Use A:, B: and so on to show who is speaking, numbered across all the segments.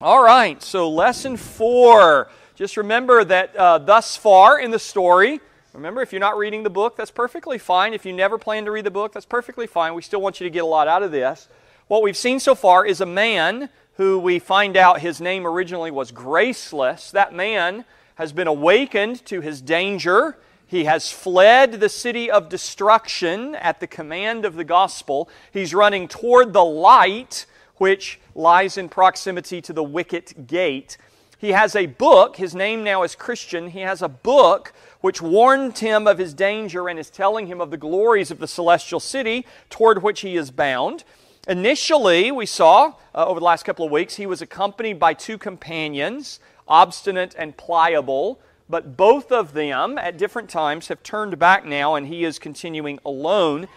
A: All right, so lesson four. Just remember that uh, thus far in the story, remember if you're not reading the book, that's perfectly fine. If you never plan to read the book, that's perfectly fine. We still want you to get a lot out of this. What we've seen so far is a man who we find out his name originally was Graceless. That man has been awakened to his danger. He has fled the city of destruction at the command of the gospel. He's running toward the light which lies in proximity to the wicket gate. He has a book, his name now is Christian. He has a book which warned him of his danger and is telling him of the glories of the celestial city toward which he is bound. Initially, we saw uh, over the last couple of weeks, he was accompanied by two companions, obstinate and pliable, but both of them at different times have turned back now and he is continuing alone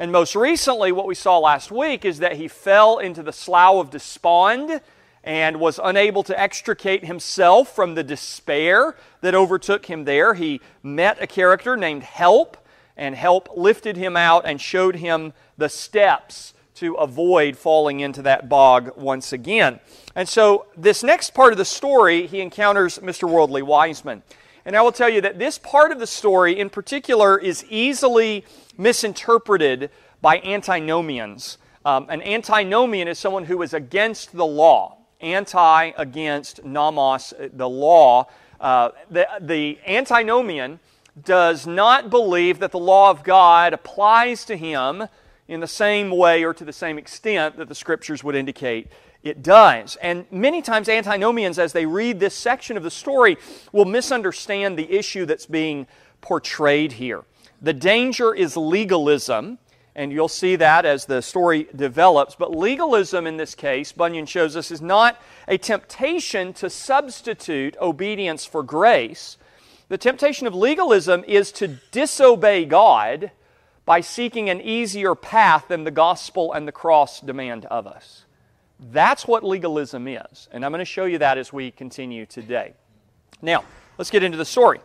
A: and most recently, what we saw last week is that he fell into the slough of despond and was unable to extricate himself from the despair that overtook him there. He met a character named Help, and Help lifted him out and showed him the steps to avoid falling into that bog once again. And so, this next part of the story, he encounters Mr. Worldly Wiseman. And I will tell you that this part of the story in particular is easily misinterpreted by antinomians. Um, an antinomian is someone who is against the law, anti against nomos, the law. Uh, the, the antinomian does not believe that the law of God applies to him in the same way or to the same extent that the scriptures would indicate it does. And many times, antinomians, as they read this section of the story, will misunderstand the issue that's being portrayed here. The danger is legalism, and you'll see that as the story develops. But legalism in this case, Bunyan shows us, is not a temptation to substitute obedience for grace. The temptation of legalism is to disobey God by seeking an easier path than the gospel and the cross demand of us. That's what legalism is. And I'm going to show you that as we continue today. Now, let's get into the story.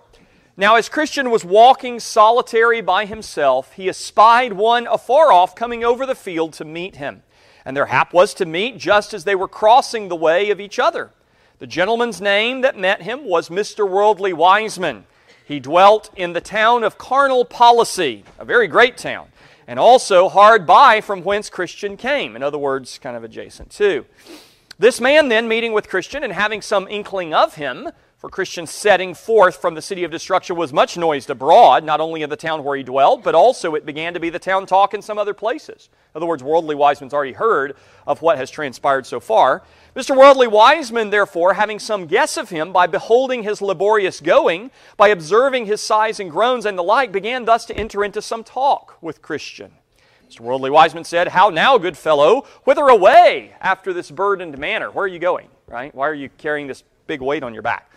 A: Now, as Christian was walking solitary by himself, he espied one afar off coming over the field to meet him. And their hap was to meet just as they were crossing the way of each other. The gentleman's name that met him was Mr. Worldly Wiseman. He dwelt in the town of Carnal Policy, a very great town, and also hard by from whence Christian came. In other words, kind of adjacent to. This man then, meeting with Christian and having some inkling of him, for Christian setting forth from the city of destruction was much noised abroad, not only in the town where he dwelt, but also it began to be the town talk in some other places. In other words, Worldly Wiseman's already heard of what has transpired so far. Mr. Worldly Wiseman, therefore, having some guess of him by beholding his laborious going, by observing his sighs and groans and the like, began thus to enter into some talk with Christian. Mr. Worldly Wiseman said, How now, good fellow? Whither away after this burdened manner? Where are you going? Right? Why are you carrying this big weight on your back?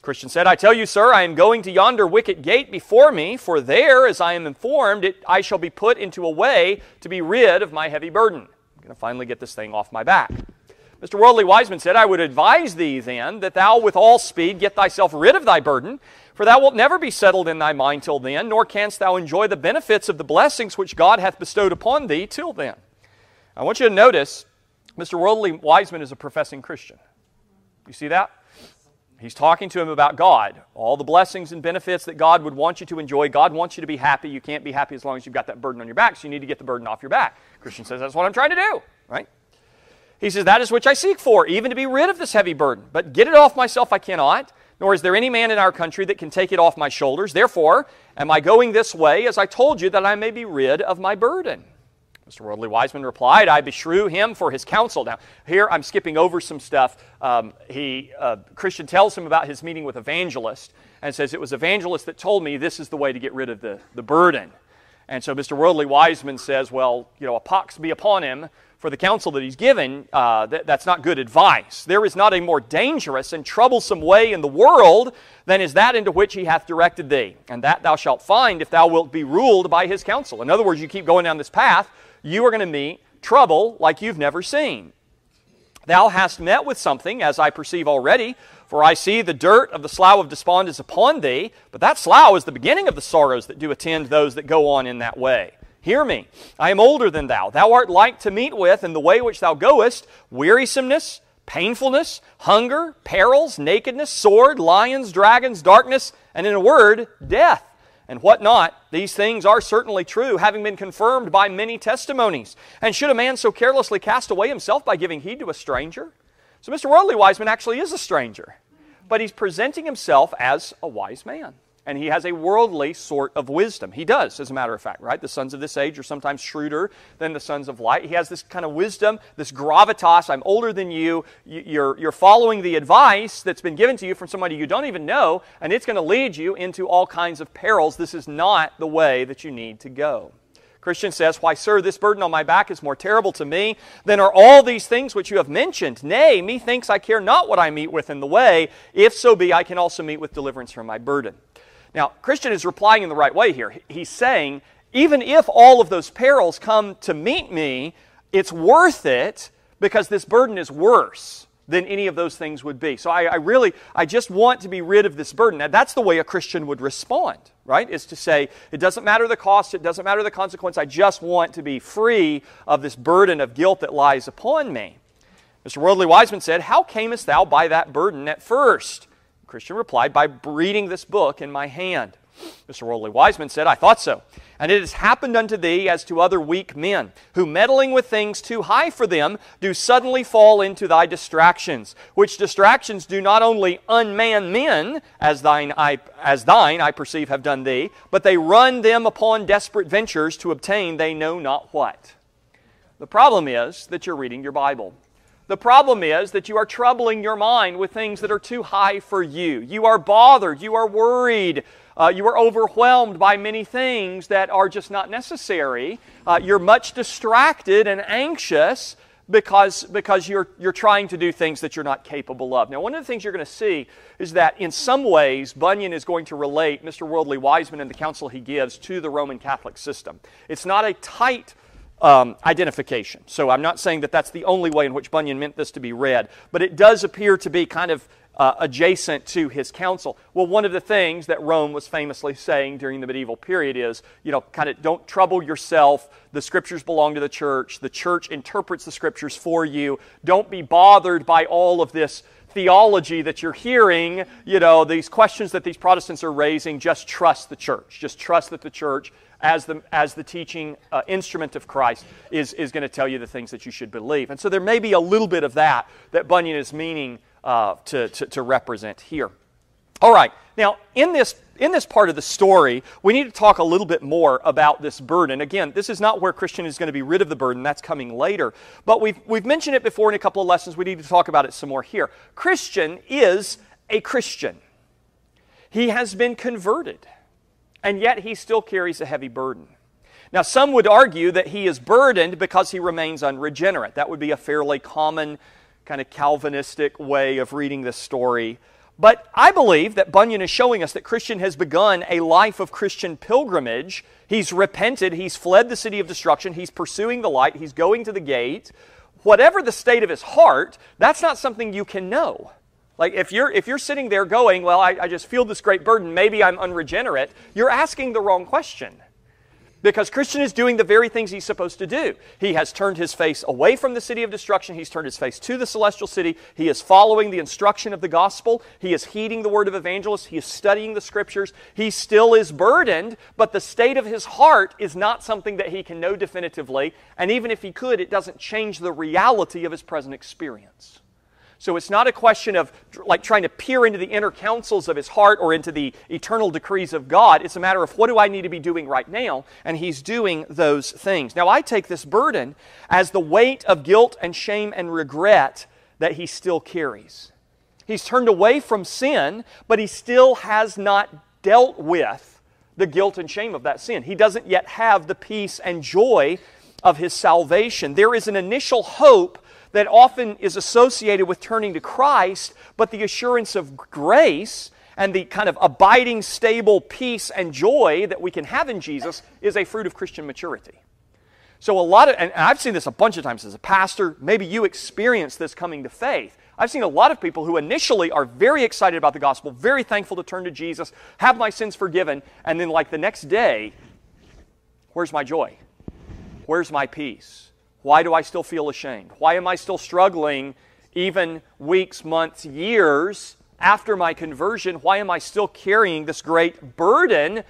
A: Christian said, I tell you, sir, I am going to yonder wicket gate before me, for there, as I am informed, it, I shall be put into a way to be rid of my heavy burden. I'm going to finally get this thing off my back. Mr. Worldly Wiseman said, I would advise thee then that thou with all speed get thyself rid of thy burden, for thou wilt never be settled in thy mind till then, nor canst thou enjoy the benefits of the blessings which God hath bestowed upon thee till then. I want you to notice Mr. Worldly Wiseman is a professing Christian. You see that? He's talking to him about God, all the blessings and benefits that God would want you to enjoy. God wants you to be happy. You can't be happy as long as you've got that burden on your back, so you need to get the burden off your back. Christian says, That's what I'm trying to do, right? He says, That is which I seek for, even to be rid of this heavy burden. But get it off myself I cannot, nor is there any man in our country that can take it off my shoulders. Therefore, am I going this way, as I told you, that I may be rid of my burden? Mr. Worldly Wiseman replied, I beshrew him for his counsel. Now, here I'm skipping over some stuff. Um, he, uh, Christian tells him about his meeting with Evangelist and says, It was Evangelist that told me this is the way to get rid of the, the burden. And so Mr. Worldly Wiseman says, Well, you know, a pox be upon him for the counsel that he's given. Uh, that, that's not good advice. There is not a more dangerous and troublesome way in the world than is that into which he hath directed thee. And that thou shalt find if thou wilt be ruled by his counsel. In other words, you keep going down this path you are going to meet trouble like you've never seen. Thou hast met with something, as I perceive already, for I see the dirt of the slough of despond is upon thee, but that slough is the beginning of the sorrows that do attend those that go on in that way. Hear me, I am older than thou. Thou art like to meet with, in the way which thou goest, wearisomeness, painfulness, hunger, perils, nakedness, sword, lions, dragons, darkness, and in a word, death and what not, these things are certainly true, having been confirmed by many testimonies. And should a man so carelessly cast away himself by giving heed to a stranger? So Mr. Worldly Wiseman actually is a stranger, but he's presenting himself as a wise man and he has a worldly sort of wisdom. He does, as a matter of fact, right? The sons of this age are sometimes shrewder than the sons of light. He has this kind of wisdom, this gravitas. I'm older than you. You're, you're following the advice that's been given to you from somebody you don't even know, and it's going to lead you into all kinds of perils. This is not the way that you need to go. Christian says, Why, sir, this burden on my back is more terrible to me than are all these things which you have mentioned. Nay, methinks I care not what I meet with in the way, if so be I can also meet with deliverance from my burden. Now, Christian is replying in the right way here. He's saying, even if all of those perils come to meet me, it's worth it because this burden is worse than any of those things would be. So I, I, really, I just want to be rid of this burden. Now, that's the way a Christian would respond, right? Is to say, it doesn't matter the cost, it doesn't matter the consequence, I just want to be free of this burden of guilt that lies upon me. Mr. Worldly Wiseman said, How camest thou by that burden at first? Christian replied, By reading this book in my hand. Mr. Worldly Wiseman said, I thought so. And it has happened unto thee as to other weak men, who meddling with things too high for them, do suddenly fall into thy distractions, which distractions do not only unman men, as thine I, as thine, I perceive, have done thee, but they run them upon desperate ventures to obtain they know not what. The problem is that you're reading your Bible. The problem is that you are troubling your mind with things that are too high for you. You are bothered. You are worried. Uh, you are overwhelmed by many things that are just not necessary. Uh, you're much distracted and anxious because, because you're, you're trying to do things that you're not capable of. Now, one of the things you're going to see is that in some ways, Bunyan is going to relate Mr. Worldly Wiseman and the counsel he gives to the Roman Catholic system. It's not a tight um, identification. So I'm not saying that that's the only way in which Bunyan meant this to be read, but it does appear to be kind of uh, adjacent to his counsel. Well, one of the things that Rome was famously saying during the medieval period is, you know, kind of don't trouble yourself. The scriptures belong to the church. The church interprets the scriptures for you. Don't be bothered by all of this theology that you're hearing, you know, these questions that these Protestants are raising. Just trust the church. Just trust that the church as the, as the teaching uh, instrument of Christ is, is going to tell you the things that you should believe. And so there may be a little bit of that that Bunyan is meaning uh, to, to, to represent here. All right, now in this, in this part of the story, we need to talk a little bit more about this burden. Again, this is not where Christian is going to be rid of the burden, that's coming later. But we've, we've mentioned it before in a couple of lessons. We need to talk about it some more here. Christian is a Christian, he has been converted and yet he still carries a heavy burden. Now, some would argue that he is burdened because he remains unregenerate. That would be a fairly common kind of Calvinistic way of reading this story. But I believe that Bunyan is showing us that Christian has begun a life of Christian pilgrimage. He's repented, he's fled the city of destruction, he's pursuing the light, he's going to the gate. Whatever the state of his heart, that's not something you can know. Like if you're if you're sitting there going, well, I, I just feel this great burden, maybe I'm unregenerate, you're asking the wrong question. Because Christian is doing the very things he's supposed to do. He has turned his face away from the city of destruction. He's turned his face to the celestial city. He is following the instruction of the gospel. He is heeding the word of evangelists. He is studying the scriptures. He still is burdened, but the state of his heart is not something that he can know definitively. And even if he could, it doesn't change the reality of his present experience. So it's not a question of like trying to peer into the inner counsels of his heart or into the eternal decrees of God. It's a matter of what do I need to be doing right now? And he's doing those things. Now I take this burden as the weight of guilt and shame and regret that he still carries. He's turned away from sin, but he still has not dealt with the guilt and shame of that sin. He doesn't yet have the peace and joy of his salvation. There is an initial hope that often is associated with turning to Christ, but the assurance of grace and the kind of abiding, stable peace and joy that we can have in Jesus is a fruit of Christian maturity. So, a lot of, and I've seen this a bunch of times as a pastor, maybe you experience this coming to faith. I've seen a lot of people who initially are very excited about the gospel, very thankful to turn to Jesus, have my sins forgiven, and then, like the next day, where's my joy? Where's my peace? Why do I still feel ashamed? Why am I still struggling even weeks, months, years after my conversion, why am I still carrying this great burden?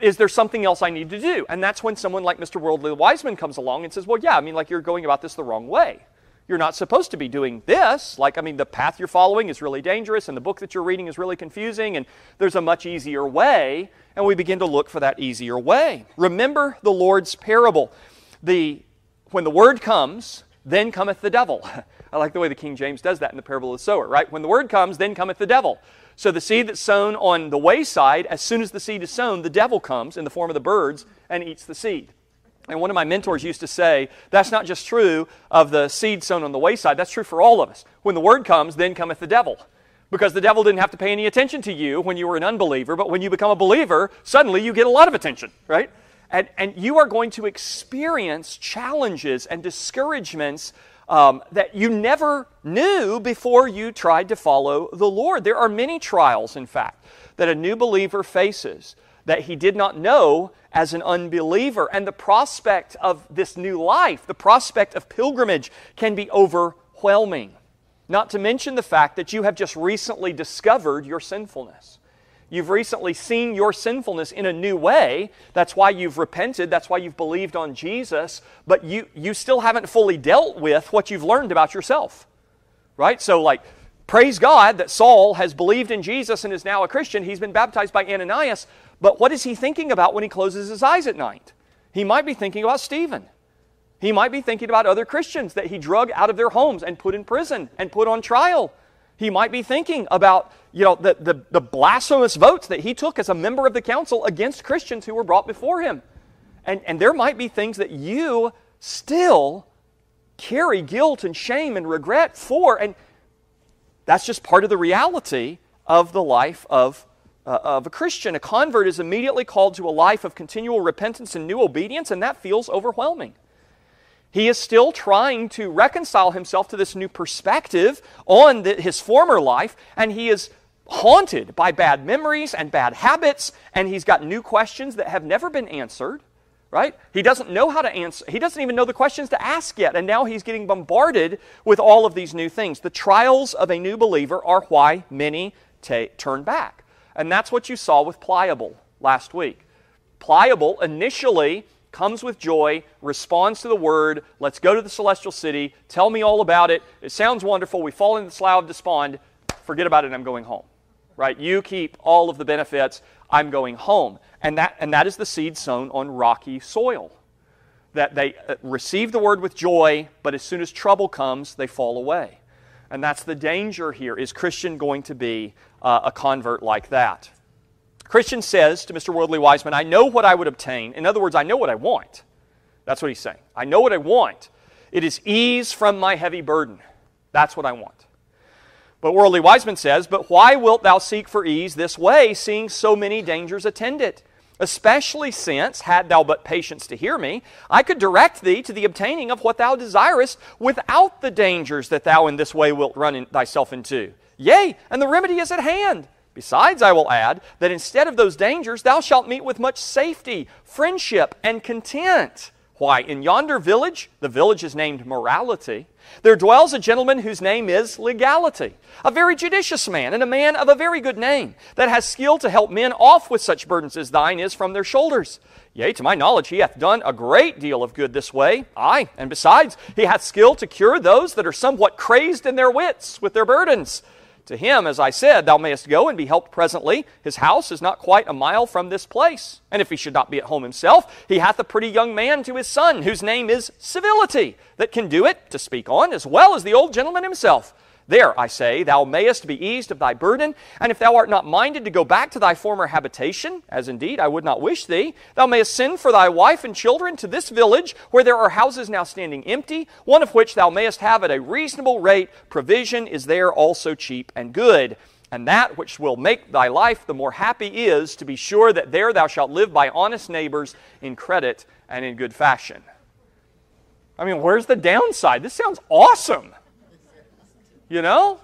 A: Is there something else I need to do? And that's when someone like Mr. Worldly Wiseman comes along and says, Well, yeah, I mean, like you're going about this the wrong way. You're not supposed to be doing this. Like, I mean, the path you're following is really dangerous, and the book that you're reading is really confusing, and there's a much easier way. And we begin to look for that easier way. Remember the Lord's parable. The, when the word comes, then cometh the devil. I like the way the King James does that in the parable of the sower, right? When the word comes, then cometh the devil. So the seed that's sown on the wayside, as soon as the seed is sown, the devil comes in the form of the birds and eats the seed. And one of my mentors used to say, that's not just true of the seed sown on the wayside, that's true for all of us. When the word comes, then cometh the devil. Because the devil didn't have to pay any attention to you when you were an unbeliever, but when you become a believer, suddenly you get a lot of attention, right? And, and you are going to experience challenges and discouragements um, that you never knew before you tried to follow the Lord. There are many trials, in fact, that a new believer faces that he did not know as an unbeliever. And the prospect of this new life, the prospect of pilgrimage, can be overwhelming. Not to mention the fact that you have just recently discovered your sinfulness. You've recently seen your sinfulness in a new way. That's why you've repented. That's why you've believed on Jesus. But you, you still haven't fully dealt with what you've learned about yourself. Right? So, like, praise God that Saul has believed in Jesus and is now a Christian. He's been baptized by Ananias. But what is he thinking about when he closes his eyes at night? He might be thinking about Stephen. He might be thinking about other Christians that he drug out of their homes and put in prison and put on trial. He might be thinking about you know, the, the, the blasphemous votes that he took as a member of the council against Christians who were brought before him. And, and there might be things that you still carry guilt and shame and regret for. And that's just part of the reality of the life of, uh, of a Christian. A convert is immediately called to a life of continual repentance and new obedience, and that feels overwhelming. He is still trying to reconcile himself to this new perspective on the, his former life, and he is haunted by bad memories and bad habits, and he's got new questions that have never been answered, right? He doesn't know how to answer, he doesn't even know the questions to ask yet, and now he's getting bombarded with all of these new things. The trials of a new believer are why many ta- turn back. And that's what you saw with Pliable last week. Pliable initially comes with joy, responds to the word, let's go to the celestial city, tell me all about it. It sounds wonderful. We fall into the slough of despond. Forget about it, I'm going home. Right? You keep all of the benefits, I'm going home. And that, and that is the seed sown on rocky soil. That they uh, receive the word with joy, but as soon as trouble comes, they fall away. And that's the danger here. Is Christian going to be uh, a convert like that? Christian says to Mr. Worldly Wiseman, I know what I would obtain. In other words, I know what I want. That's what he's saying. I know what I want. It is ease from my heavy burden. That's what I want. But Worldly Wiseman says, But why wilt thou seek for ease this way, seeing so many dangers attend it? Especially since, had thou but patience to hear me, I could direct thee to the obtaining of what thou desirest without the dangers that thou in this way wilt run in thyself into. Yea, and the remedy is at hand. Besides, I will add that instead of those dangers, thou shalt meet with much safety, friendship, and content. Why, in yonder village, the village is named Morality, there dwells a gentleman whose name is Legality, a very judicious man, and a man of a very good name, that has skill to help men off with such burdens as thine is from their shoulders. Yea, to my knowledge, he hath done a great deal of good this way. Aye, and besides, he hath skill to cure those that are somewhat crazed in their wits with their burdens. To him, as I said, thou mayest go and be helped presently. His house is not quite a mile from this place. And if he should not be at home himself, he hath a pretty young man to his son, whose name is Civility, that can do it, to speak on, as well as the old gentleman himself. There, I say, thou mayest be eased of thy burden, and if thou art not minded to go back to thy former habitation, as indeed I would not wish thee, thou mayest send for thy wife and children to this village, where there are houses now standing empty, one of which thou mayest have at a reasonable rate. Provision is there also cheap and good. And that which will make thy life the more happy is to be sure that there thou shalt live by honest neighbors in credit and in good fashion. I mean, where's the downside? This sounds awesome. You know?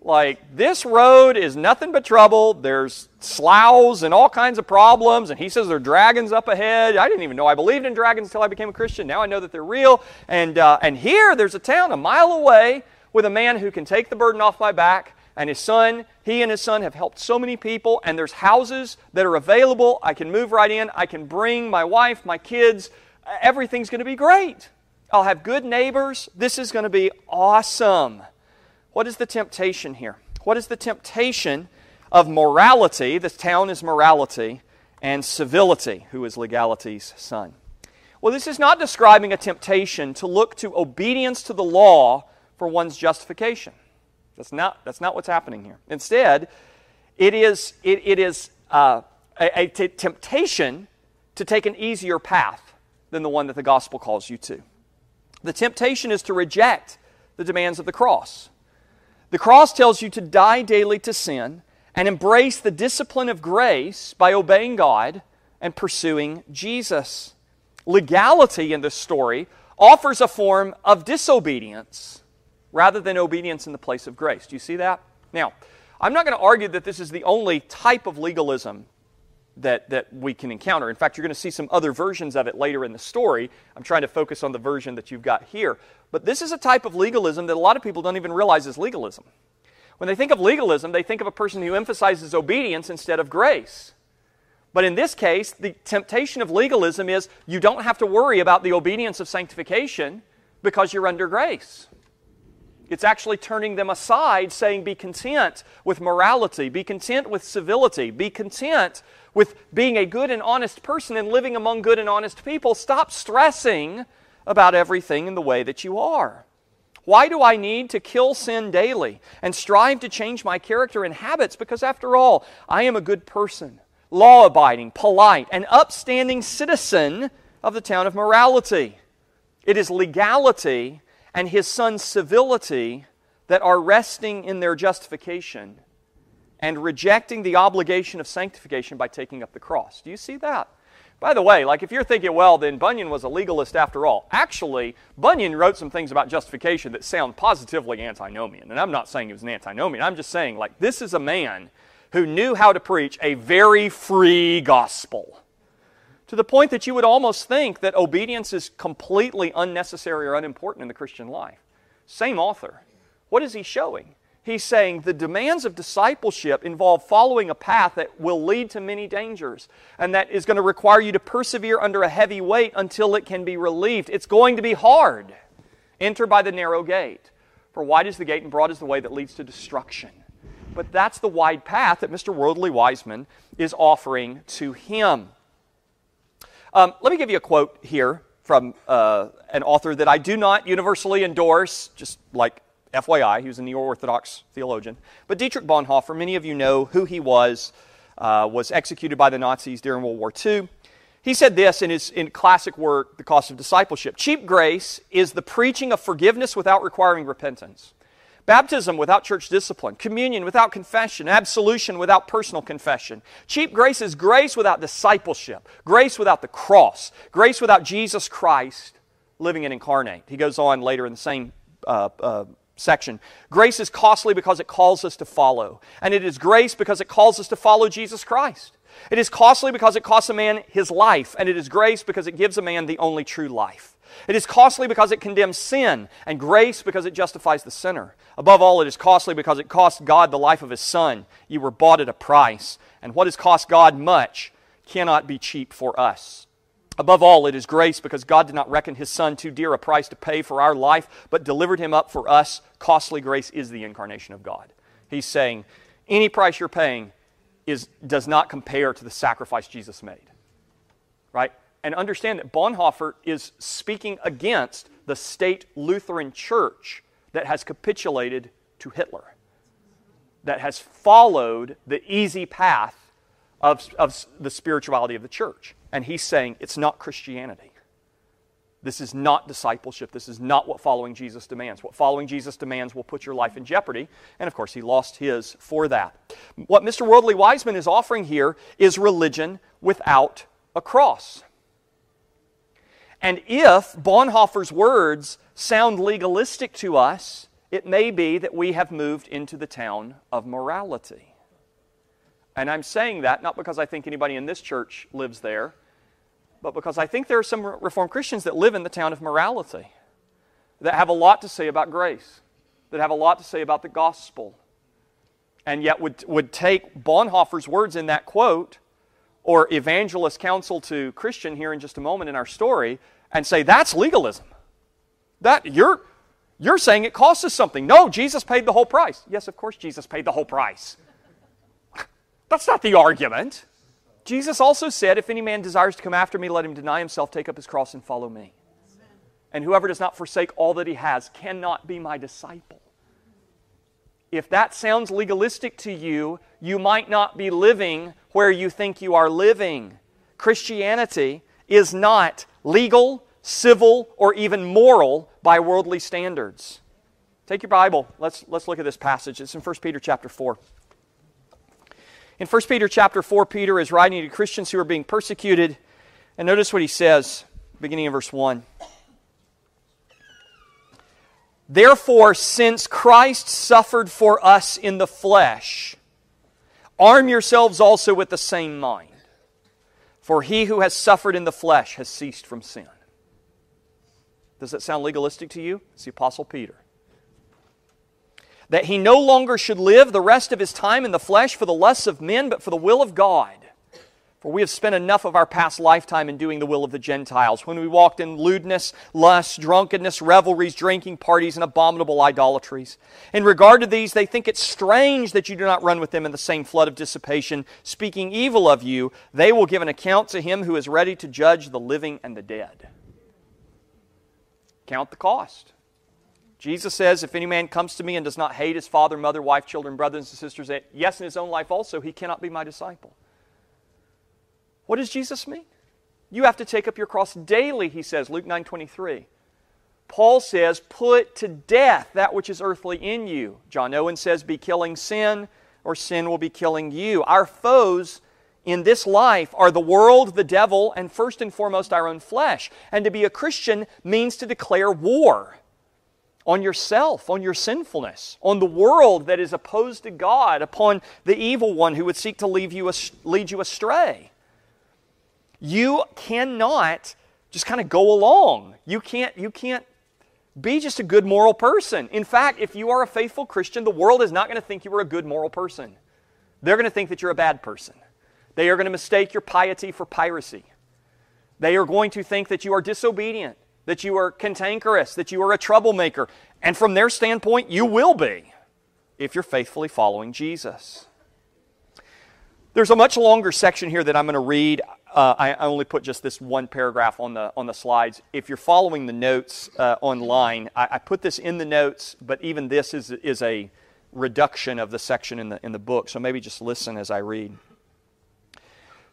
A: Like, this road is nothing but trouble. There's sloughs and all kinds of problems. And he says there are dragons up ahead. I didn't even know I believed in dragons until I became a Christian. Now I know that they're real. And, uh, and here, there's a town a mile away with a man who can take the burden off my back and his son, he and his son have helped so many people, and there's houses that are available. I can move right in. I can bring my wife, my kids. Everything's going to be great. I'll have good neighbors. This is going to be awesome. What is the temptation here? What is the temptation of morality? This town is morality, and civility, who is legality's son. Well, this is not describing a temptation to look to obedience to the law for one's justification. That's not, that's not what's happening here. Instead, it is, it, it is uh, a, a t- temptation to take an easier path than the one that the gospel calls you to. The temptation is to reject the demands of the cross. The cross tells you to die daily to sin and embrace the discipline of grace by obeying God and pursuing Jesus. Legality in this story offers a form of disobedience rather than obedience in the place of grace. Do you see that? Now, I'm not going to argue that this is the only type of legalism that, that we can encounter. In fact, you're going to see some other versions of it later in the story. I'm trying to focus on the version that you've got here. But this is a type of legalism that a lot of people don't even realize is legalism. When they think of legalism, they think of a person who emphasizes obedience instead of grace. But in this case, the temptation of legalism is you don't have to worry about the obedience of sanctification because you're under grace. It's actually turning them aside, saying, Be content with morality, be content with civility, be content with being a good and honest person and living among good and honest people. Stop stressing about everything in the way that you are. Why do I need to kill sin daily and strive to change my character and habits? Because after all, I am a good person, law abiding, polite, and upstanding citizen of the town of morality. It is legality and his son's civility that are resting in their justification and rejecting the obligation of sanctification by taking up the cross. Do you see that? By the way, like if you're thinking, well, then Bunyan was a legalist after all. Actually, Bunyan wrote some things about justification that sound positively antinomian. And I'm not saying he was an antinomian. I'm just saying, like, this is a man who knew how to preach a very free gospel to the point that you would almost think that obedience is completely unnecessary or unimportant in the Christian life. Same author. What is he showing? He's saying the demands of discipleship involve following a path that will lead to many dangers and that is going to require you to persevere under a heavy weight until it can be relieved. It's going to be hard. Enter by the narrow gate. For wide is the gate and broad is the way that leads to destruction. But that's the wide path that Mr. Worldly Wiseman is offering to him. Um, let me give you a quote here from uh, an author that I do not universally endorse, just like FYI, he was a neo Orthodox theologian. But Dietrich Bonhoeffer, many of you know who he was, uh, was executed by the Nazis during World War II. He said this in his in classic work, The Cost of Discipleship Cheap grace is the preaching of forgiveness without requiring repentance. Baptism without church discipline, communion without confession, absolution without personal confession. Cheap grace is grace without discipleship, grace without the cross, grace without Jesus Christ living and incarnate. He goes on later in the same uh, uh, section. Grace is costly because it calls us to follow, and it is grace because it calls us to follow Jesus Christ. It is costly because it costs a man his life, and it is grace because it gives a man the only true life. It is costly because it condemns sin, and grace because it justifies the sinner. Above all, it is costly because it cost God the life of his Son. You were bought at a price, and what has cost God much cannot be cheap for us. Above all, it is grace because God did not reckon his Son too dear a price to pay for our life, but delivered him up for us. Costly grace is the incarnation of God. He's saying, any price you're paying is, does not compare to the sacrifice Jesus made. Right? and understand that Bonhoeffer is speaking against the state Lutheran church that has capitulated to Hitler, that has followed the easy path of, of the spirituality of the church. And he's saying it's not Christianity. This is not discipleship. This is not what following Jesus demands. What following Jesus demands will put your life in jeopardy. And of course, he lost his for that. What Mr. Worldly Wiseman is offering here is religion without a cross. And if Bonhoeffer's words sound legalistic to us, it may be that we have moved into the town of morality. And I'm saying that not because I think anybody in this church lives there, but because I think there are some Reformed Christians that live in the town of morality, that have a lot to say about grace, that have a lot to say about the gospel. And yet would, would take Bonhoeffer's words in that quote, or evangelist counsel to Christian here in just a moment in our story, and say, that's legalism. That you're you're saying it costs us something. No, Jesus paid the whole price. Yes, of course Jesus paid the whole price. That's not the argument. Jesus also said, If any man desires to come after me, let him deny himself, take up his cross, and follow me. And whoever does not forsake all that he has cannot be my disciple. If that sounds legalistic to you, you might not be living where you think you are living. Christianity is not legal, civil, or even moral by worldly standards. Take your Bible. Let's, let's look at this passage. It's in 1 Peter chapter 4. In 1 Peter chapter 4, Peter is writing to Christians who are being persecuted. And notice what he says, beginning in verse 1. Therefore, since Christ suffered for us in the flesh, arm yourselves also with the same mind. For he who has suffered in the flesh has ceased from sin. Does that sound legalistic to you? It's the Apostle Peter. That he no longer should live the rest of his time in the flesh for the lusts of men, but for the will of God. For we have spent enough of our past lifetime in doing the will of the Gentiles, when we walked in lewdness, lust, drunkenness, revelries, drinking parties, and abominable idolatries. In regard to these, they think it strange that you do not run with them in the same flood of dissipation, speaking evil of you. They will give an account to him who is ready to judge the living and the dead. Count the cost. Jesus says, If any man comes to me and does not hate his father, mother, wife, children, brothers, and sisters, eh, yes, in his own life also, he cannot be my disciple. What does Jesus mean? You have to take up your cross daily, he says, Luke 9 23. Paul says, Put to death that which is earthly in you. John Owen says, Be killing sin, or sin will be killing you. Our foes in this life are the world, the devil, and first and foremost our own flesh. And to be a Christian means to declare war on yourself, on your sinfulness, on the world that is opposed to God, upon the evil one who would seek to lead you, lead you astray. You cannot just kind of go along. You can't, you can't be just a good moral person. In fact, if you are a faithful Christian, the world is not going to think you are a good moral person. They're going to think that you're a bad person. They are going to mistake your piety for piracy. They are going to think that you are disobedient, that you are cantankerous, that you are a troublemaker. And from their standpoint, you will be if you're faithfully following Jesus. There's a much longer section here that I'm going to read. Uh, I only put just this one paragraph on the, on the slides. If you're following the notes uh, online, I, I, put this in the notes, but even this is, is a reduction of the section in the, in the book. So maybe just listen as I read.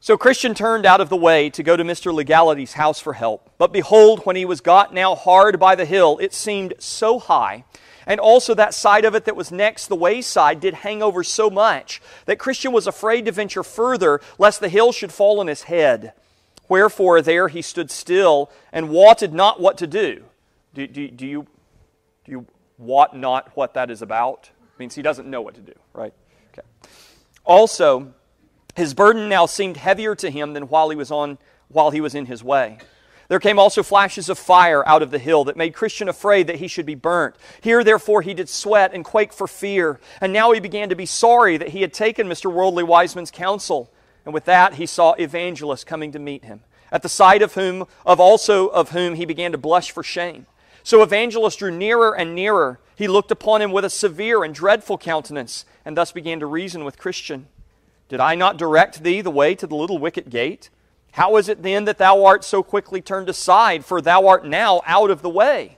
A: So Christian turned out of the way to go to Mr. Legality's house for help. But behold, when he was got now hard by the hill, it seemed so high and also, that side of it that was next the wayside did hang over so much that Christian was afraid to venture further, lest the hill should fall on his head. Wherefore, there he stood still and wotted not what to do. Do, do, do, you, do you wot not what that is about? It means he doesn't know what to do, right? Okay. Also, his burden now seemed heavier to him than while he was on while he was in his way. There came also flashes of fire out of the hill that made Christian afraid that he should be burnt. Here, therefore, he did sweat and quake for fear. And now he began to be sorry that he had taken Mr. Worldly Wiseman's counsel. And with that, he saw Evangelist coming to meet him, at the sight of whom, of also of whom he began to blush for shame. So Evangelist drew nearer and nearer. He looked upon him with a severe and dreadful countenance, and thus began to reason with Christian. Did I not direct thee the way to the little wicket gate? How is it then that thou art so quickly turned aside, for thou art now out of the way?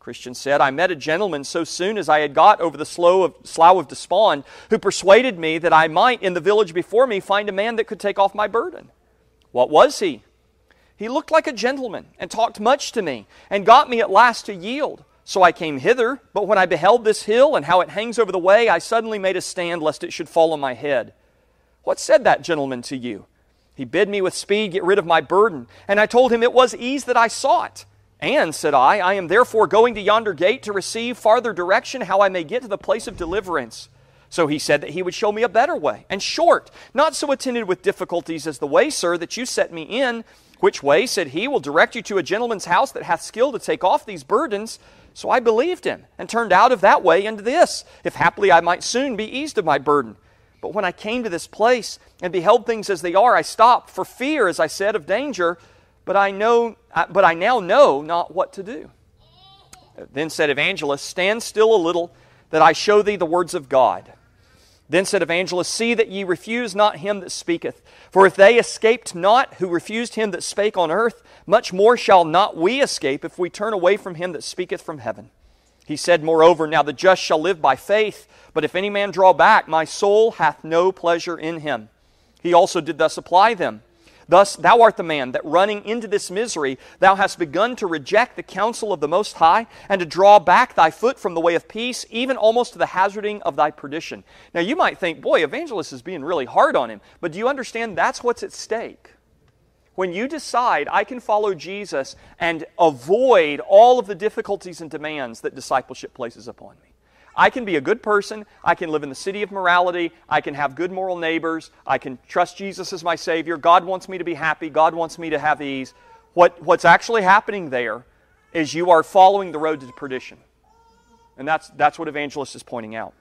A: Christian said, I met a gentleman so soon as I had got over the slough of, slough of despond, who persuaded me that I might in the village before me find a man that could take off my burden. What was he? He looked like a gentleman, and talked much to me, and got me at last to yield. So I came hither, but when I beheld this hill and how it hangs over the way, I suddenly made a stand lest it should fall on my head. What said that gentleman to you? He bid me with speed get rid of my burden, and I told him it was ease that I sought. And, said I, I am therefore going to yonder gate to receive farther direction how I may get to the place of deliverance. So he said that he would show me a better way, and short, not so attended with difficulties as the way, sir, that you set me in. Which way, said he, will direct you to a gentleman's house that hath skill to take off these burdens. So I believed him, and turned out of that way into this, if haply I might soon be eased of my burden. But when I came to this place and beheld things as they are, I stopped for fear, as I said, of danger. But I know, but I now know not what to do. Then said Evangelist, Stand still a little, that I show thee the words of God. Then said Evangelist, See that ye refuse not him that speaketh. For if they escaped not who refused him that spake on earth, much more shall not we escape if we turn away from him that speaketh from heaven. He said, Moreover, now the just shall live by faith, but if any man draw back, my soul hath no pleasure in him. He also did thus apply them. Thus, thou art the man that running into this misery, thou hast begun to reject the counsel of the Most High, and to draw back thy foot from the way of peace, even almost to the hazarding of thy perdition. Now, you might think, boy, Evangelist is being really hard on him. But do you understand that's what's at stake? When you decide, I can follow Jesus and avoid all of the difficulties and demands that discipleship places upon me. I can be a good person. I can live in the city of morality. I can have good moral neighbors. I can trust Jesus as my Savior. God wants me to be happy. God wants me to have ease. What, what's actually happening there is you are following the road to perdition. And that's, that's what Evangelist is pointing out.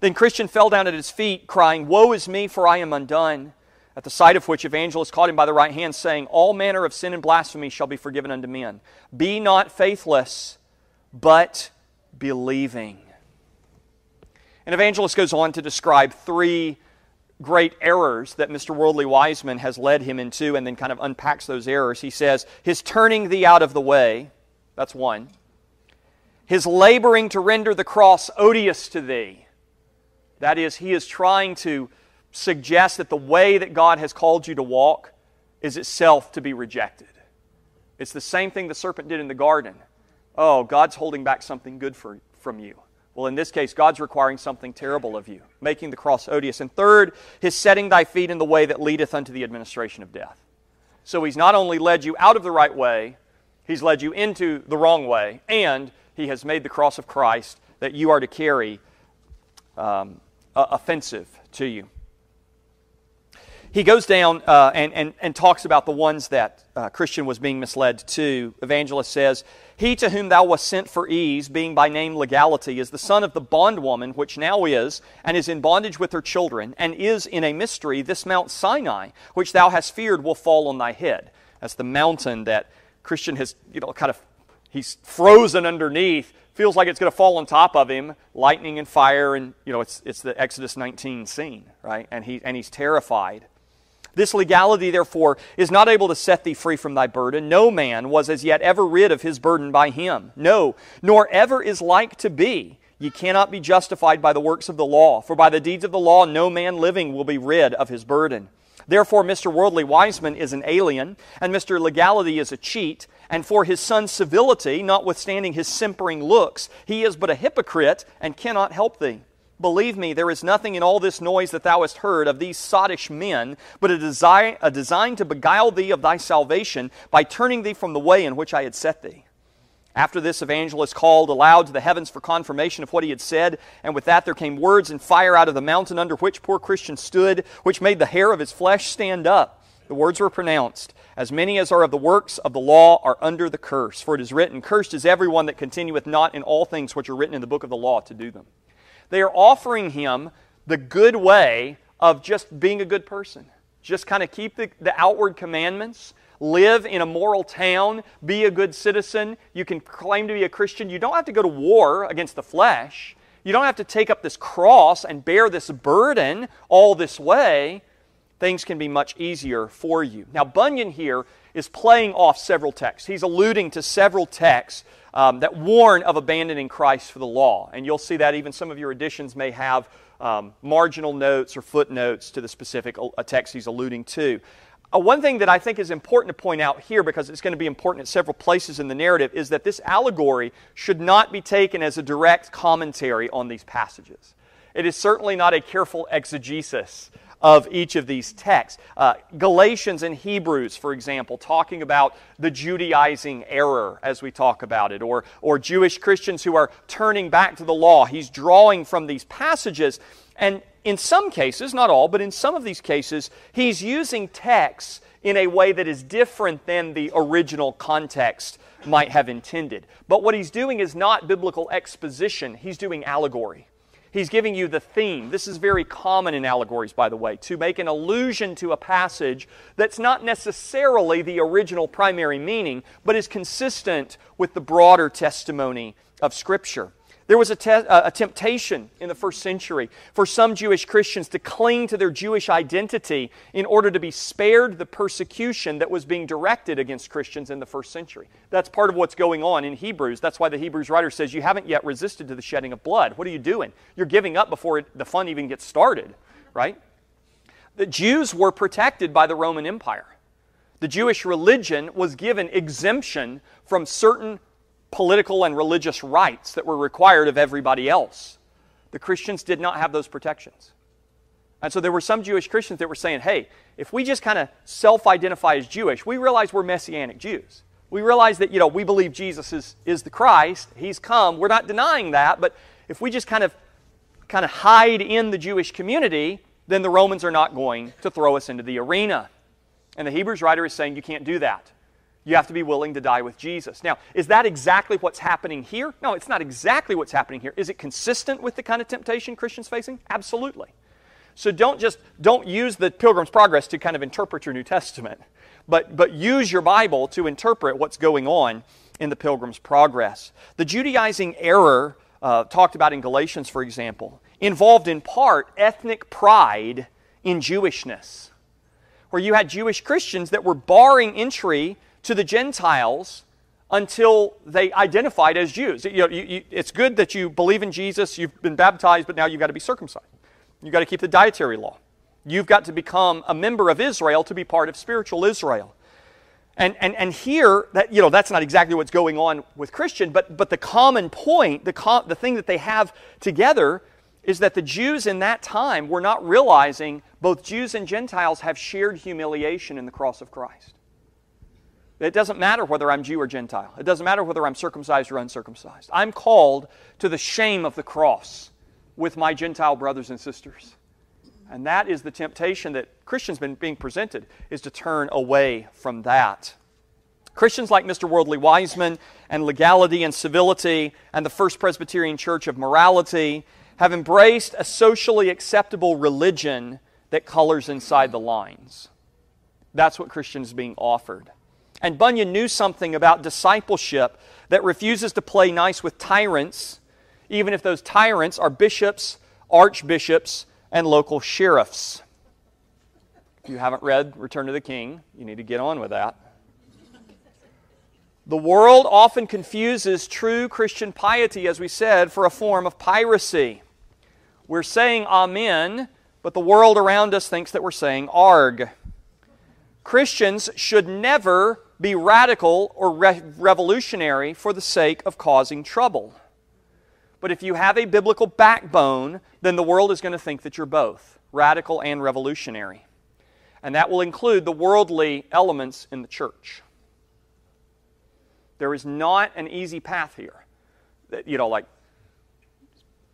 A: Then Christian fell down at his feet, crying, Woe is me, for I am undone. At the sight of which Evangelist caught him by the right hand, saying, All manner of sin and blasphemy shall be forgiven unto men. Be not faithless, but believing. And Evangelist goes on to describe three great errors that Mr. Worldly Wiseman has led him into and then kind of unpacks those errors. He says, His turning thee out of the way, that's one. His laboring to render the cross odious to thee. That is, he is trying to suggest that the way that God has called you to walk is itself to be rejected. It's the same thing the serpent did in the garden oh, God's holding back something good for, from you. Well, in this case, God's requiring something terrible of you, making the cross odious. And third, his setting thy feet in the way that leadeth unto the administration of death. So he's not only led you out of the right way, he's led you into the wrong way, and he has made the cross of Christ that you are to carry um, uh, offensive to you he goes down uh, and, and, and talks about the ones that uh, Christian was being misled to. Evangelist says, He to whom thou wast sent for ease, being by name legality, is the son of the bondwoman, which now is, and is in bondage with her children, and is in a mystery this Mount Sinai, which thou hast feared will fall on thy head. That's the mountain that Christian has, you know, kind of, he's frozen underneath feels like it's going to fall on top of him, lightning and fire, and you know it's it's the Exodus 19 scene, right? And he and he's terrified. This legality, therefore, is not able to set thee free from thy burden. No man was as yet ever rid of his burden by him. No, nor ever is like to be. Ye cannot be justified by the works of the law, for by the deeds of the law no man living will be rid of his burden. Therefore, Mr. Worldly Wiseman is an alien, and Mr. Legality is a cheat, and for his son's civility, notwithstanding his simpering looks, he is but a hypocrite and cannot help thee. Believe me, there is nothing in all this noise that thou hast heard of these sottish men, but a design, a design to beguile thee of thy salvation by turning thee from the way in which I had set thee. After this, evangelist called aloud to the heavens for confirmation of what he had said, and with that there came words and fire out of the mountain under which poor Christian stood, which made the hair of his flesh stand up. The words were pronounced As many as are of the works of the law are under the curse. For it is written, Cursed is everyone that continueth not in all things which are written in the book of the law to do them. They are offering him the good way of just being a good person. Just kind of keep the, the outward commandments, live in a moral town, be a good citizen. You can claim to be a Christian. You don't have to go to war against the flesh. You don't have to take up this cross and bear this burden all this way. Things can be much easier for you. Now, Bunyan here is playing off several texts. He's alluding to several texts um, that warn of abandoning Christ for the law. And you'll see that even some of your editions may have um, marginal notes or footnotes to the specific uh, text he's alluding to. Uh, one thing that I think is important to point out here, because it's going to be important at several places in the narrative, is that this allegory should not be taken as a direct commentary on these passages. It is certainly not a careful exegesis of each of these texts. Uh, Galatians and Hebrews, for example, talking about the Judaizing error as we talk about it, or, or Jewish Christians who are turning back to the law. He's drawing from these passages. And in some cases, not all, but in some of these cases, he's using texts in a way that is different than the original context might have intended. But what he's doing is not biblical exposition, he's doing allegory. He's giving you the theme. This is very common in allegories, by the way, to make an allusion to a passage that's not necessarily the original primary meaning, but is consistent with the broader testimony of Scripture. There was a, te- uh, a, temptation in the first century for some Jewish Christians to cling to their Jewish identity in order to be spared the persecution that was being directed against Christians in the first century. That's part of what's going on in Hebrews. That's why the Hebrews writer says, You haven't yet resisted to the shedding of blood. What are you doing? You're giving up before it, the fun even gets started, right? The Jews were protected by the Roman Empire. The Jewish religion was given exemption from certain political and religious rites that were required of everybody else. The Christians did not have those protections. And so there were some Jewish Christians that were saying, hey, if we just kind of self identify as Jewish, we realize we're Messianic Jews. We realize that, you know, we believe Jesus is, is the Christ, He's come. We're not denying that, but if we just kind of kind of hide in the Jewish community, then the Romans are not going to throw us into the arena. And the Hebrews writer is saying you can't do that. You have to be willing to die with Jesus. Now, is that exactly what's happening here? No, it's not exactly what's happening here. Is it consistent with the kind of temptation Christians facing? Absolutely. So don't just don't use the Pilgrim's Progress to kind of interpret your New Testament, but but use your Bible to interpret what's going on in the Pilgrim's Progress. The Judaizing error uh, talked about in Galatians, for example, involved in part ethnic pride in Jewishness, where you had Jewish Christians that were barring entry to the Gentiles until they identified as Jews. You know, you, you, it's good that you believe in Jesus, you've been baptized, but now you've got to be circumcised. You've got to keep the dietary law. You've got to become a member of Israel to be part of spiritual Israel. And, and, and here, that, you know, that's not exactly what's going on with Christian, but, but the common point, the, com- the thing that they have together is that the Jews in that time were not realizing both Jews and Gentiles have shared humiliation in the cross of Christ. It doesn't matter whether I'm Jew or Gentile. It doesn't matter whether I'm circumcised or uncircumcised. I'm called to the shame of the cross with my Gentile brothers and sisters. And that is the temptation that Christians been being presented is to turn away from that. Christians like Mr. Worldly Wiseman and Legality and Civility and the First Presbyterian Church of Morality have embraced a socially acceptable religion that colors inside the lines. That's what Christians being offered. And Bunyan knew something about discipleship that refuses to play nice with tyrants, even if those tyrants are bishops, archbishops, and local sheriffs. If you haven't read Return to the King, you need to get on with that. The world often confuses true Christian piety, as we said, for a form of piracy. We're saying Amen, but the world around us thinks that we're saying Arg. Christians should never be radical or re- revolutionary for the sake of causing trouble. But if you have a biblical backbone, then the world is going to think that you're both radical and revolutionary. And that will include the worldly elements in the church. There is not an easy path here. You know, like,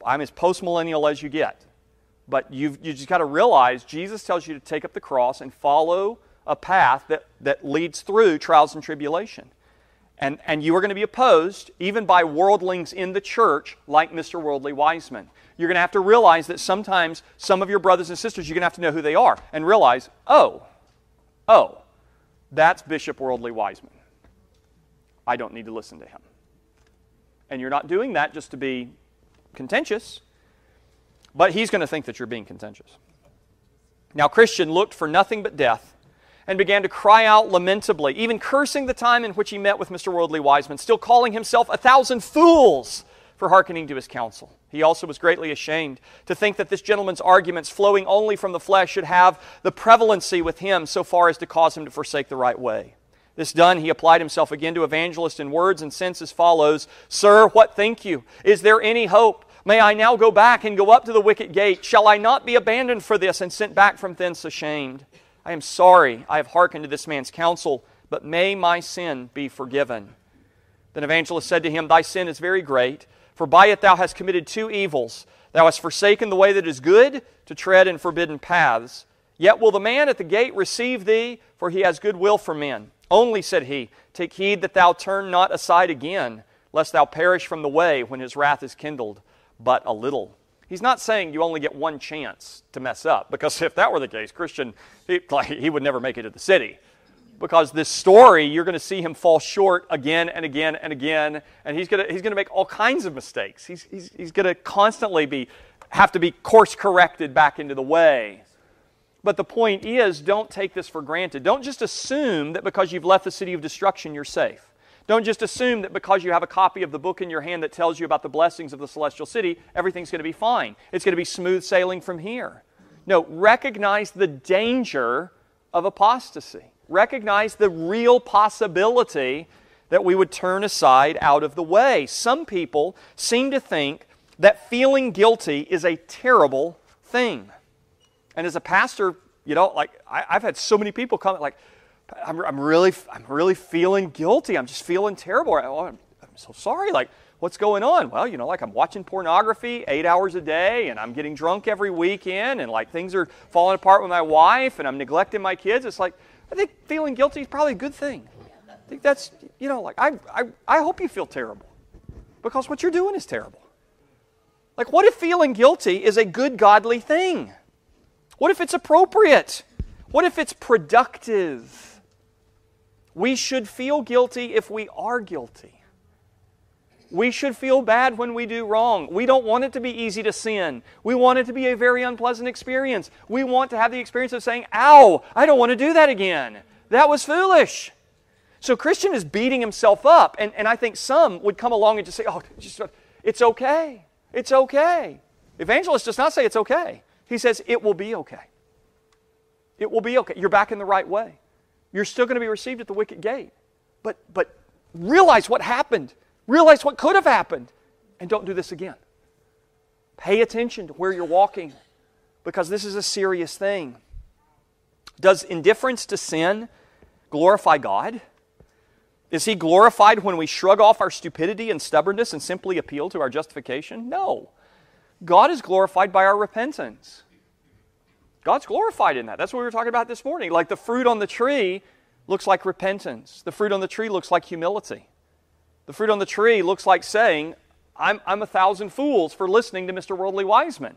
A: I'm as postmillennial as you get. But you've you just got to realize Jesus tells you to take up the cross and follow a path that, that leads through trials and tribulation. And, and you are going to be opposed even by worldlings in the church like Mr. Worldly Wiseman. You're going to have to realize that sometimes some of your brothers and sisters, you're going to have to know who they are and realize, oh, oh, that's Bishop Worldly Wiseman. I don't need to listen to him. And you're not doing that just to be contentious, but he's going to think that you're being contentious. Now, Christian looked for nothing but death and began to cry out lamentably, even cursing the time in which he met with Mr. Worldly Wiseman, still calling himself a thousand fools for hearkening to his counsel. He also was greatly ashamed to think that this gentleman's arguments, flowing only from the flesh, should have the prevalency with him so far as to cause him to forsake the right way. This done, he applied himself again to evangelist in words and sense as follows Sir, what think you? Is there any hope? May I now go back and go up to the wicket gate? Shall I not be abandoned for this and sent back from thence ashamed? I am sorry I have hearkened to this man's counsel, but may my sin be forgiven. Then Evangelist said to him, Thy sin is very great, for by it thou hast committed two evils. Thou hast forsaken the way that is good to tread in forbidden paths. Yet will the man at the gate receive thee, for he has good will for men. Only, said he, take heed that thou turn not aside again, lest thou perish from the way when his wrath is kindled but a little. He's not saying you only get one chance to mess up, because if that were the case, Christian, he, like, he would never make it to the city. Because this story, you're going to see him fall short again and again and again, and he's going to, he's going to make all kinds of mistakes. He's, he's, he's going to constantly be, have to be course corrected back into the way. But the point is, don't take this for granted. Don't just assume that because you've left the city of destruction, you're safe. Don't just assume that because you have a copy of the book in your hand that tells you about the blessings of the celestial city, everything's going to be fine. It's going to be smooth sailing from here. No, recognize the danger of apostasy. Recognize the real possibility that we would turn aside out of the way. Some people seem to think that feeling guilty is a terrible thing. And as a pastor, you know, like I, have had so many people come like, I'm, I'm, really, I'm really feeling guilty. I'm just feeling terrible. Oh, I'm, I'm so sorry. Like, what's going on? Well, you know, like I'm watching pornography eight hours a day and I'm getting drunk every weekend and like things are falling apart with my wife and I'm neglecting my kids. It's like, I think feeling guilty is probably a good thing. I think that's, you know, like I, I, I hope you feel terrible because what you're doing is terrible. Like, what if feeling guilty is a good, godly thing? What if it's appropriate? What if it's productive? We should feel guilty if we are guilty. We should feel bad when we do wrong. We don't want it to be easy to sin. We want it to be a very unpleasant experience. We want to have the experience of saying, Ow, I don't want to do that again. That was foolish. So Christian is beating himself up. And, and I think some would come along and just say, Oh, it's okay. It's okay. Evangelist does not say it's okay. He says it will be okay. It will be okay. You're back in the right way. You're still going to be received at the wicket gate. But, but realize what happened. Realize what could have happened. And don't do this again. Pay attention to where you're walking because this is a serious thing. Does indifference to sin glorify God? Is He glorified when we shrug off our stupidity and stubbornness and simply appeal to our justification? No. God is glorified by our repentance. God's glorified in that. That's what we were talking about this morning. Like the fruit on the tree looks like repentance, the fruit on the tree looks like humility. The fruit on the tree looks like saying, I'm, I'm a thousand fools for listening to Mr. Worldly Wiseman.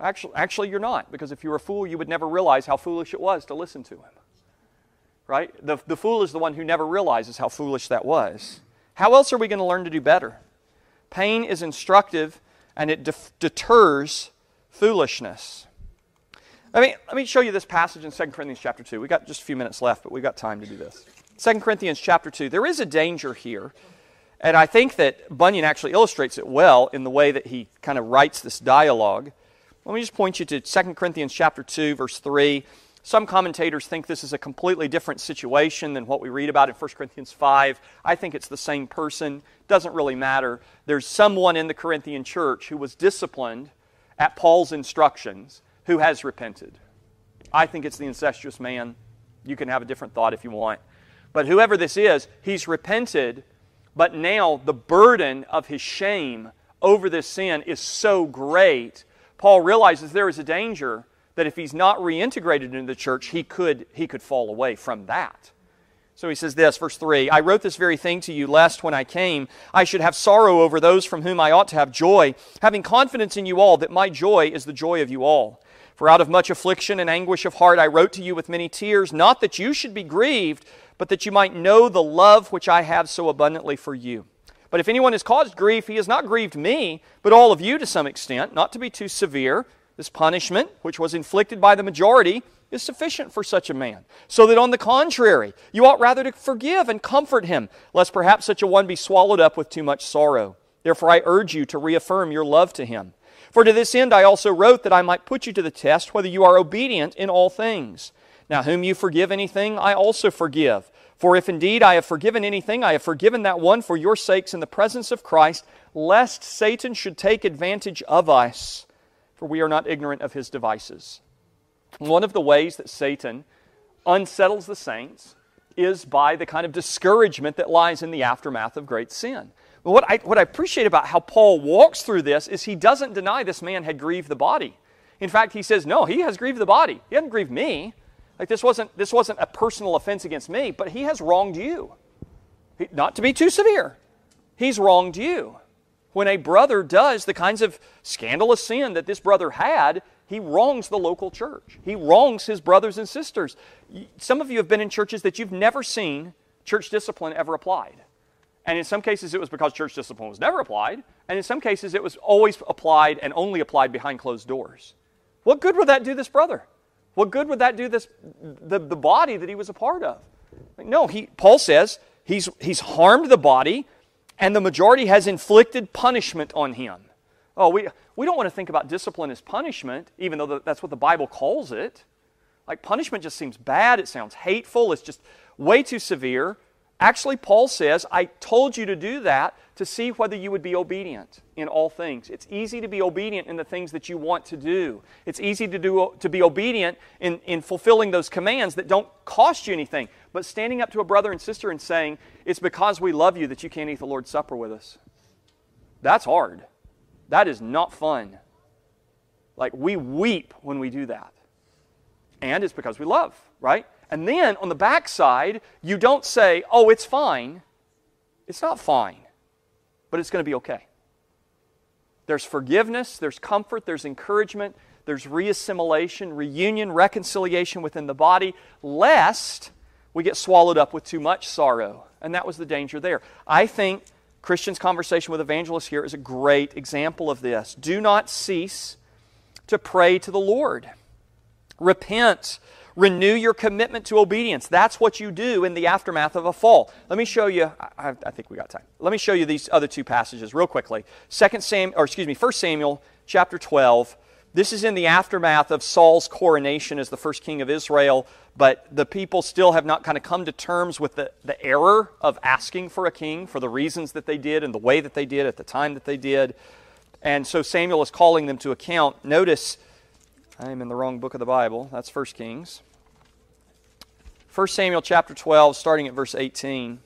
A: Actually, actually, you're not, because if you were a fool, you would never realize how foolish it was to listen to him. Right? The, the fool is the one who never realizes how foolish that was. How else are we going to learn to do better? Pain is instructive and it deters foolishness. Let me, let me show you this passage in 2 Corinthians chapter 2. We've got just a few minutes left, but we've got time to do this. 2 Corinthians chapter 2. There is a danger here, and I think that Bunyan actually illustrates it well in the way that he kind of writes this dialogue. Let me just point you to 2 Corinthians chapter 2, verse 3. Some commentators think this is a completely different situation than what we read about in 1 Corinthians 5. I think it's the same person. Doesn't really matter. There's someone in the Corinthian church who was disciplined at Paul's instructions who has repented. I think it's the incestuous man. You can have a different thought if you want. But whoever this is, he's repented, but now the burden of his shame over this sin is so great. Paul realizes there is a danger that if he's not reintegrated into the church, he could, he could fall away from that. So he says this, verse 3 I wrote this very thing to you, lest when I came I should have sorrow over those from whom I ought to have joy, having confidence in you all that my joy is the joy of you all. For out of much affliction and anguish of heart I wrote to you with many tears, not that you should be grieved, but that you might know the love which I have so abundantly for you. But if anyone has caused grief, he has not grieved me, but all of you to some extent, not to be too severe. This punishment, which was inflicted by the majority, is sufficient for such a man. So that on the contrary, you ought rather to forgive and comfort him, lest perhaps such a one be swallowed up with too much sorrow. Therefore, I urge you to reaffirm your love to him. For to this end I also wrote that I might put you to the test whether you are obedient in all things. Now, whom you forgive anything, I also forgive. For if indeed I have forgiven anything, I have forgiven that one for your sakes in the presence of Christ, lest Satan should take advantage of us, for we are not ignorant of his devices. One of the ways that Satan unsettles the saints is by the kind of discouragement that lies in the aftermath of great sin. But what I, what I appreciate about how Paul walks through this is he doesn't deny this man had grieved the body. In fact, he says, No, he has grieved the body. He hasn't grieved me. Like this wasn't, this wasn't a personal offense against me, but he has wronged you. He, not to be too severe, he's wronged you. When a brother does the kinds of scandalous sin that this brother had, he wrongs the local church. He wrongs his brothers and sisters. Some of you have been in churches that you've never seen church discipline ever applied. And in some cases, it was because church discipline was never applied. And in some cases, it was always applied and only applied behind closed doors. What good would that do this brother? What good would that do this the, the body that he was a part of? No, he, Paul says he's, he's harmed the body, and the majority has inflicted punishment on him. Oh, we, we don't want to think about discipline as punishment, even though that's what the Bible calls it. Like, punishment just seems bad, it sounds hateful, it's just way too severe. Actually, Paul says, I told you to do that to see whether you would be obedient in all things. It's easy to be obedient in the things that you want to do. It's easy to, do, to be obedient in, in fulfilling those commands that don't cost you anything. But standing up to a brother and sister and saying, It's because we love you that you can't eat the Lord's Supper with us. That's hard. That is not fun. Like, we weep when we do that. And it's because we love, right? And then on the backside, you don't say, oh, it's fine. It's not fine, but it's going to be okay. There's forgiveness, there's comfort, there's encouragement, there's reassimilation, reunion, reconciliation within the body, lest we get swallowed up with too much sorrow. And that was the danger there. I think Christian's conversation with evangelists here is a great example of this. Do not cease to pray to the Lord. Repent Renew your commitment to obedience. That's what you do in the aftermath of a fall. Let me show you, I, I think we got time. Let me show you these other two passages real quickly. Second Sam, or excuse me, 1 Samuel chapter 12. This is in the aftermath of Saul's coronation as the first king of Israel, but the people still have not kind of come to terms with the, the error of asking for a king for the reasons that they did and the way that they did at the time that they did. And so Samuel is calling them to account. Notice, I am in the wrong book of the Bible. That's 1 Kings. 1 Samuel chapter 12, starting at verse 18.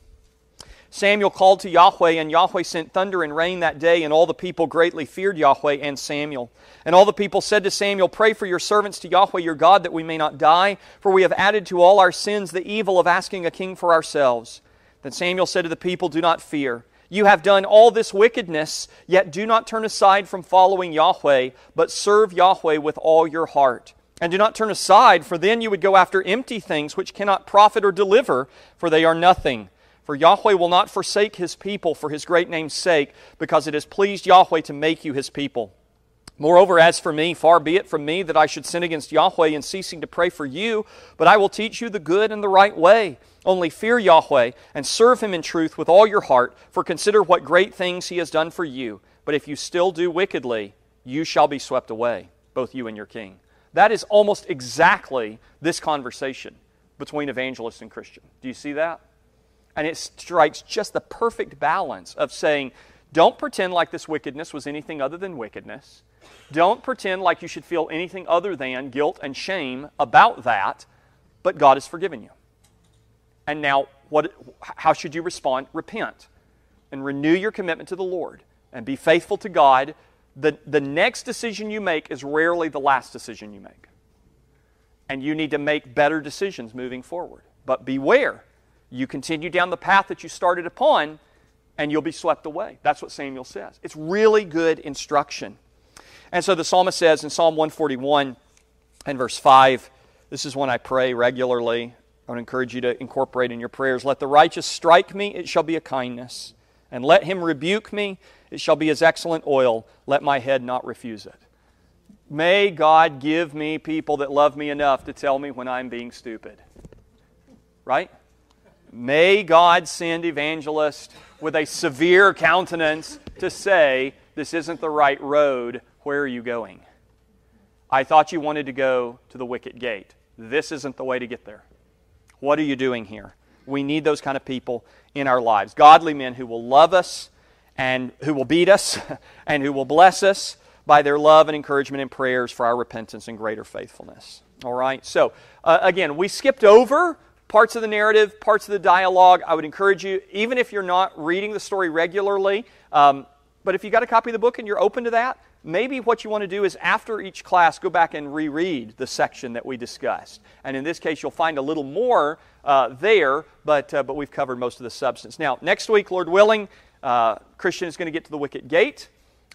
A: Samuel called to Yahweh, and Yahweh sent thunder and rain that day, and all the people greatly feared Yahweh and Samuel. And all the people said to Samuel, Pray for your servants to Yahweh your God, that we may not die, for we have added to all our sins the evil of asking a king for ourselves. Then Samuel said to the people, Do not fear. You have done all this wickedness, yet do not turn aside from following Yahweh, but serve Yahweh with all your heart. And do not turn aside, for then you would go after empty things which cannot profit or deliver, for they are nothing. For Yahweh will not forsake his people for his great name's sake, because it has pleased Yahweh to make you his people. Moreover, as for me, far be it from me that I should sin against Yahweh in ceasing to pray for you, but I will teach you the good and the right way. Only fear Yahweh and serve him in truth with all your heart, for consider what great things he has done for you. But if you still do wickedly, you shall be swept away, both you and your king. That is almost exactly this conversation between evangelist and Christian. Do you see that? And it strikes just the perfect balance of saying, don't pretend like this wickedness was anything other than wickedness. Don't pretend like you should feel anything other than guilt and shame about that, but God has forgiven you. And now, what, how should you respond? Repent and renew your commitment to the Lord and be faithful to God the, the next decision you make is rarely the last decision you make. And you need to make better decisions moving forward. But beware, you continue down the path that you started upon, and you'll be swept away. That's what Samuel says. It's really good instruction. And so the psalmist says in Psalm 141 and verse 5, this is one I pray regularly. I would encourage you to incorporate in your prayers. Let the righteous strike me, it shall be a kindness. And let him rebuke me, it shall be as excellent oil. Let my head not refuse it. May God give me people that love me enough to tell me when I'm being stupid. Right? May God send evangelists with a severe countenance to say, This isn't the right road. Where are you going? I thought you wanted to go to the wicket gate. This isn't the way to get there. What are you doing here? We need those kind of people in our lives. Godly men who will love us and who will beat us and who will bless us by their love and encouragement and prayers for our repentance and greater faithfulness. All right? So, uh, again, we skipped over parts of the narrative, parts of the dialogue. I would encourage you, even if you're not reading the story regularly, um, but if you got a copy of the book and you're open to that, maybe what you want to do is after each class go back and reread the section that we discussed. And in this case, you'll find a little more uh, there, but, uh, but we've covered most of the substance. Now, next week, Lord willing, uh, Christian is going to get to the wicket gate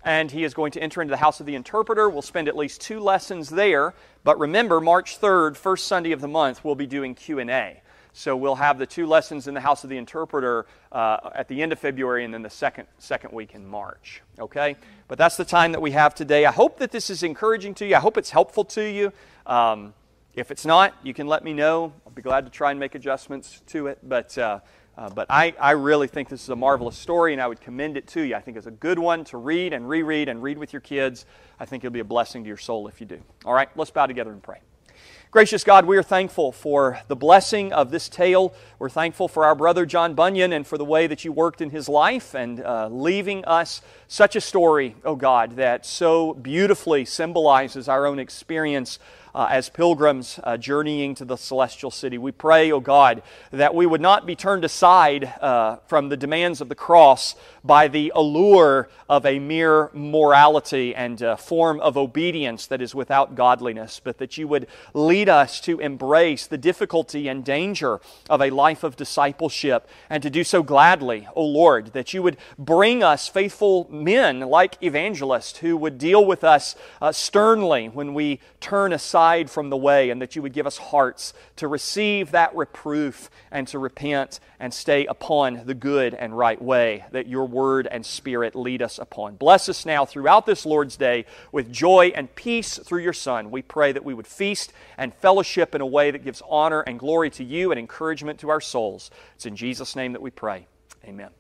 A: and he is going to enter into the house of the interpreter. We'll spend at least two lessons there. But remember, March 3rd, first Sunday of the month, we'll be doing Q&A. So we'll have the two lessons in the house of the interpreter uh, at the end of February and then the second, second week in March. Okay? But that's the time that we have today. I hope that this is encouraging to you. I hope it's helpful to you. Um, if it's not, you can let me know. I'll be glad to try and make adjustments to it. But uh, uh, but I, I really think this is a marvelous story, and I would commend it to you. I think it's a good one to read and reread and read with your kids. I think it'll be a blessing to your soul if you do. All right, let's bow together and pray. Gracious God, we are thankful for the blessing of this tale. We're thankful for our brother John Bunyan and for the way that you worked in his life and uh, leaving us such a story, oh God, that so beautifully symbolizes our own experience uh, as pilgrims uh, journeying to the celestial city. We pray, O oh God, that we would not be turned aside uh, from the demands of the cross by the allure of a mere morality and form of obedience that is without godliness, but that you would lead us to embrace the difficulty and danger of a life of discipleship and to do so gladly, O oh Lord, that you would bring us faithful men like evangelists who would deal with us uh, sternly when we turn aside aside from the way, and that you would give us hearts to receive that reproof and to repent and stay upon the good and right way that your word and spirit lead us upon. Bless us now throughout this Lord's Day with joy and peace through your Son. We pray that we would feast and fellowship in a way that gives honor and glory to you and encouragement to our souls. It's in Jesus' name that we pray. Amen.